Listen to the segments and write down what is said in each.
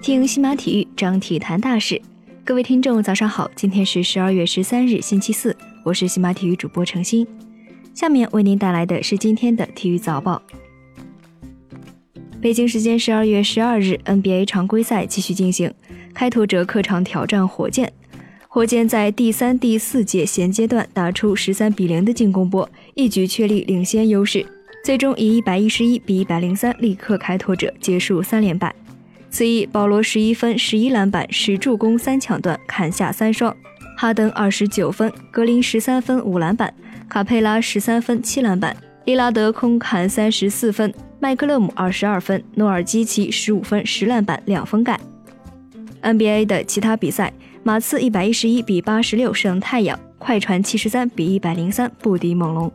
听西马体育，张体坛大事。各位听众，早上好！今天是十二月十三日，星期四，我是西马体育主播程鑫。下面为您带来的是今天的体育早报。北京时间十二月十二日，NBA 常规赛继续进行，开拓者客场挑战火箭。火箭在第三、第四节衔阶段打出十三比零的进攻波，一举确立领先优势，最终以一百一十一比一百零三力克开拓者，结束三连败。此役，保罗十一分、十一篮板、十助攻、三抢断，砍下三双；哈登二十九分，格林十三分、五篮板，卡佩拉十三分、七篮板，利拉德空砍三十四分，麦克勒姆二十二分，诺尔基奇十五分、十篮板、两封盖。NBA 的其他比赛，马刺一百一十一比八十六胜太阳，快船七十三比一百零三不敌猛龙。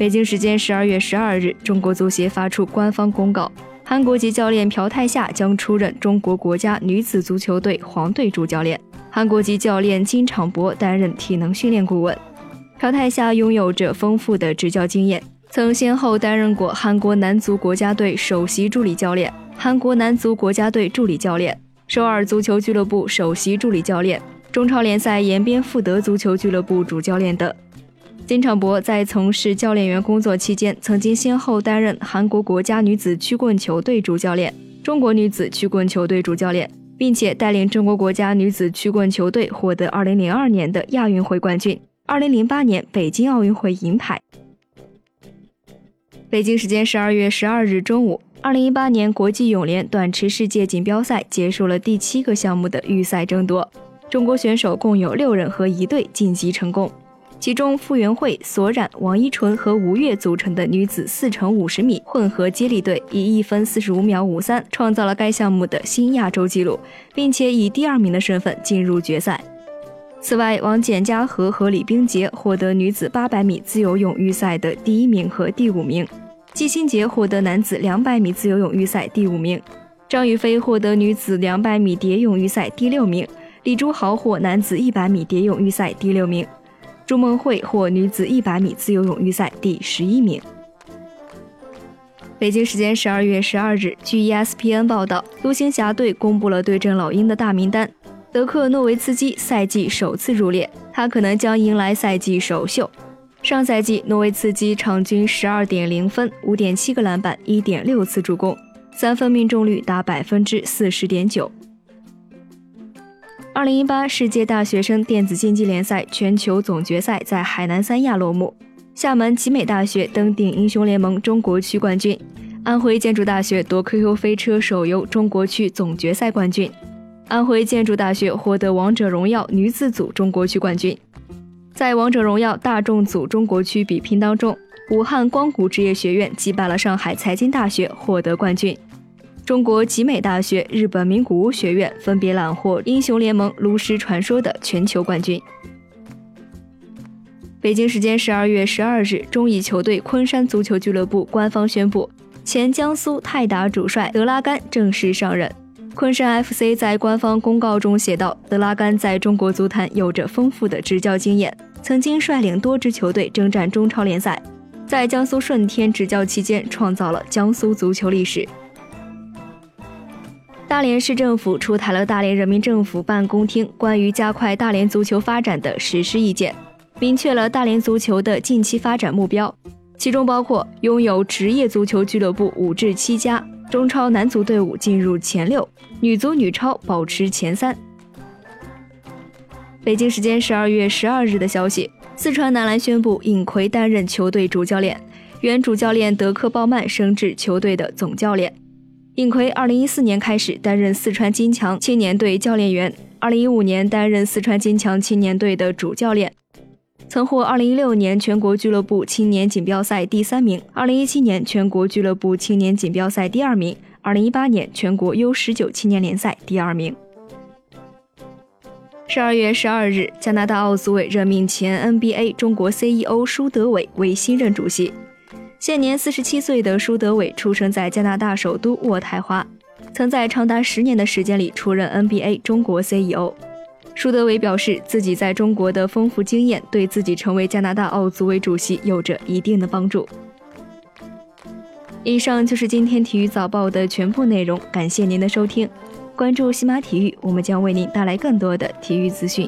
北京时间十二月十二日，中国足协发出官方公告。韩国籍教练朴泰夏将出任中国国家女子足球队黄队主教练，韩国籍教练金昌博担任体能训练顾问。朴泰夏拥有着丰富的执教经验，曾先后担任过韩国男足国家队首席助理教练、韩国男足国家队助理教练、首尔足球俱乐部首席助理教练、中超联赛延边富德足球俱乐部主教练等。金昌博在从事教练员工作期间，曾经先后担任韩国国家女子曲棍球队主教练、中国女子曲棍球队主教练，并且带领中国国家女子曲棍球队获得2002年的亚运会冠军、2008年北京奥运会银牌。北京时间12月12日中午，2018年国际泳联短池世界锦标赛结束了第七个项目的预赛争夺，中国选手共有六人和一队晋级成功。其中，傅园慧、索冉、王一淳和吴越组成的女子四乘五十米混合接力队以一分四十五秒五三创造了该项目的新亚洲纪录，并且以第二名的身份进入决赛。此外，王简嘉禾和李冰洁获得女子八百米自由泳预赛的第一名和第五名，季新杰获得男子两百米自由泳预赛第五名，张雨霏获得女子两百米蝶泳预赛第六名，李朱豪获男子一百米蝶泳预赛第六名。朱梦慧获女子100米自由泳预赛第十一名。北京时间十二月十二日，据 ESPN 报道，独行侠队公布了对阵老鹰的大名单，德克诺维茨基赛季首次入列，他可能将迎来赛季首秀。上赛季，诺维茨基场均十二点零分、五点七个篮板、一点六次助攻，三分命中率达百分之四十点九。二零一八世界大学生电子竞技联赛全球总决赛在海南三亚落幕，厦门集美大学登顶英雄联盟中国区冠军，安徽建筑大学夺 QQ 飞车手游中国区总决赛冠军，安徽建筑大学获得王者荣耀女子组中国区冠军。在王者荣耀大众组中国区比拼当中，武汉光谷职业学院击败了上海财经大学，获得冠军。中国集美大学、日本名古屋学院分别揽获英雄联盟炉石传说的全球冠军。北京时间十二月十二日，中乙球队昆山足球俱乐部官方宣布，前江苏泰达主帅德拉甘正式上任。昆山 FC 在官方公告中写道：“德拉甘在中国足坛有着丰富的执教经验，曾经率领多支球队征战中超联赛，在江苏舜天执教期间创造了江苏足球历史。”大连市政府出台了大连人民政府办公厅关于加快大连足球发展的实施意见，明确了大连足球的近期发展目标，其中包括拥有职业足球俱乐部五至七家，中超男足队伍进入前六，女足、女超保持前三。北京时间十二月十二日的消息，四川男篮宣布尹奎担任球队主教练，原主教练德克鲍曼升至球队的总教练。尹奎二零一四年开始担任四川金强青年队教练员，二零一五年担任四川金强青年队的主教练，曾获二零一六年全国俱乐部青年锦标赛第三名，二零一七年全国俱乐部青年锦标赛第二名，二零一八年全国 U 十九青年联赛第二名。十二月十二日，加拿大奥组委任命前 NBA 中国 CEO 舒德伟为新任主席。现年四十七岁的舒德伟出生在加拿大首都渥太华，曾在长达十年的时间里出任 NBA 中国 CEO。舒德伟表示，自己在中国的丰富经验对自己成为加拿大奥组委主席有着一定的帮助。以上就是今天体育早报的全部内容，感谢您的收听。关注喜马体育，我们将为您带来更多的体育资讯。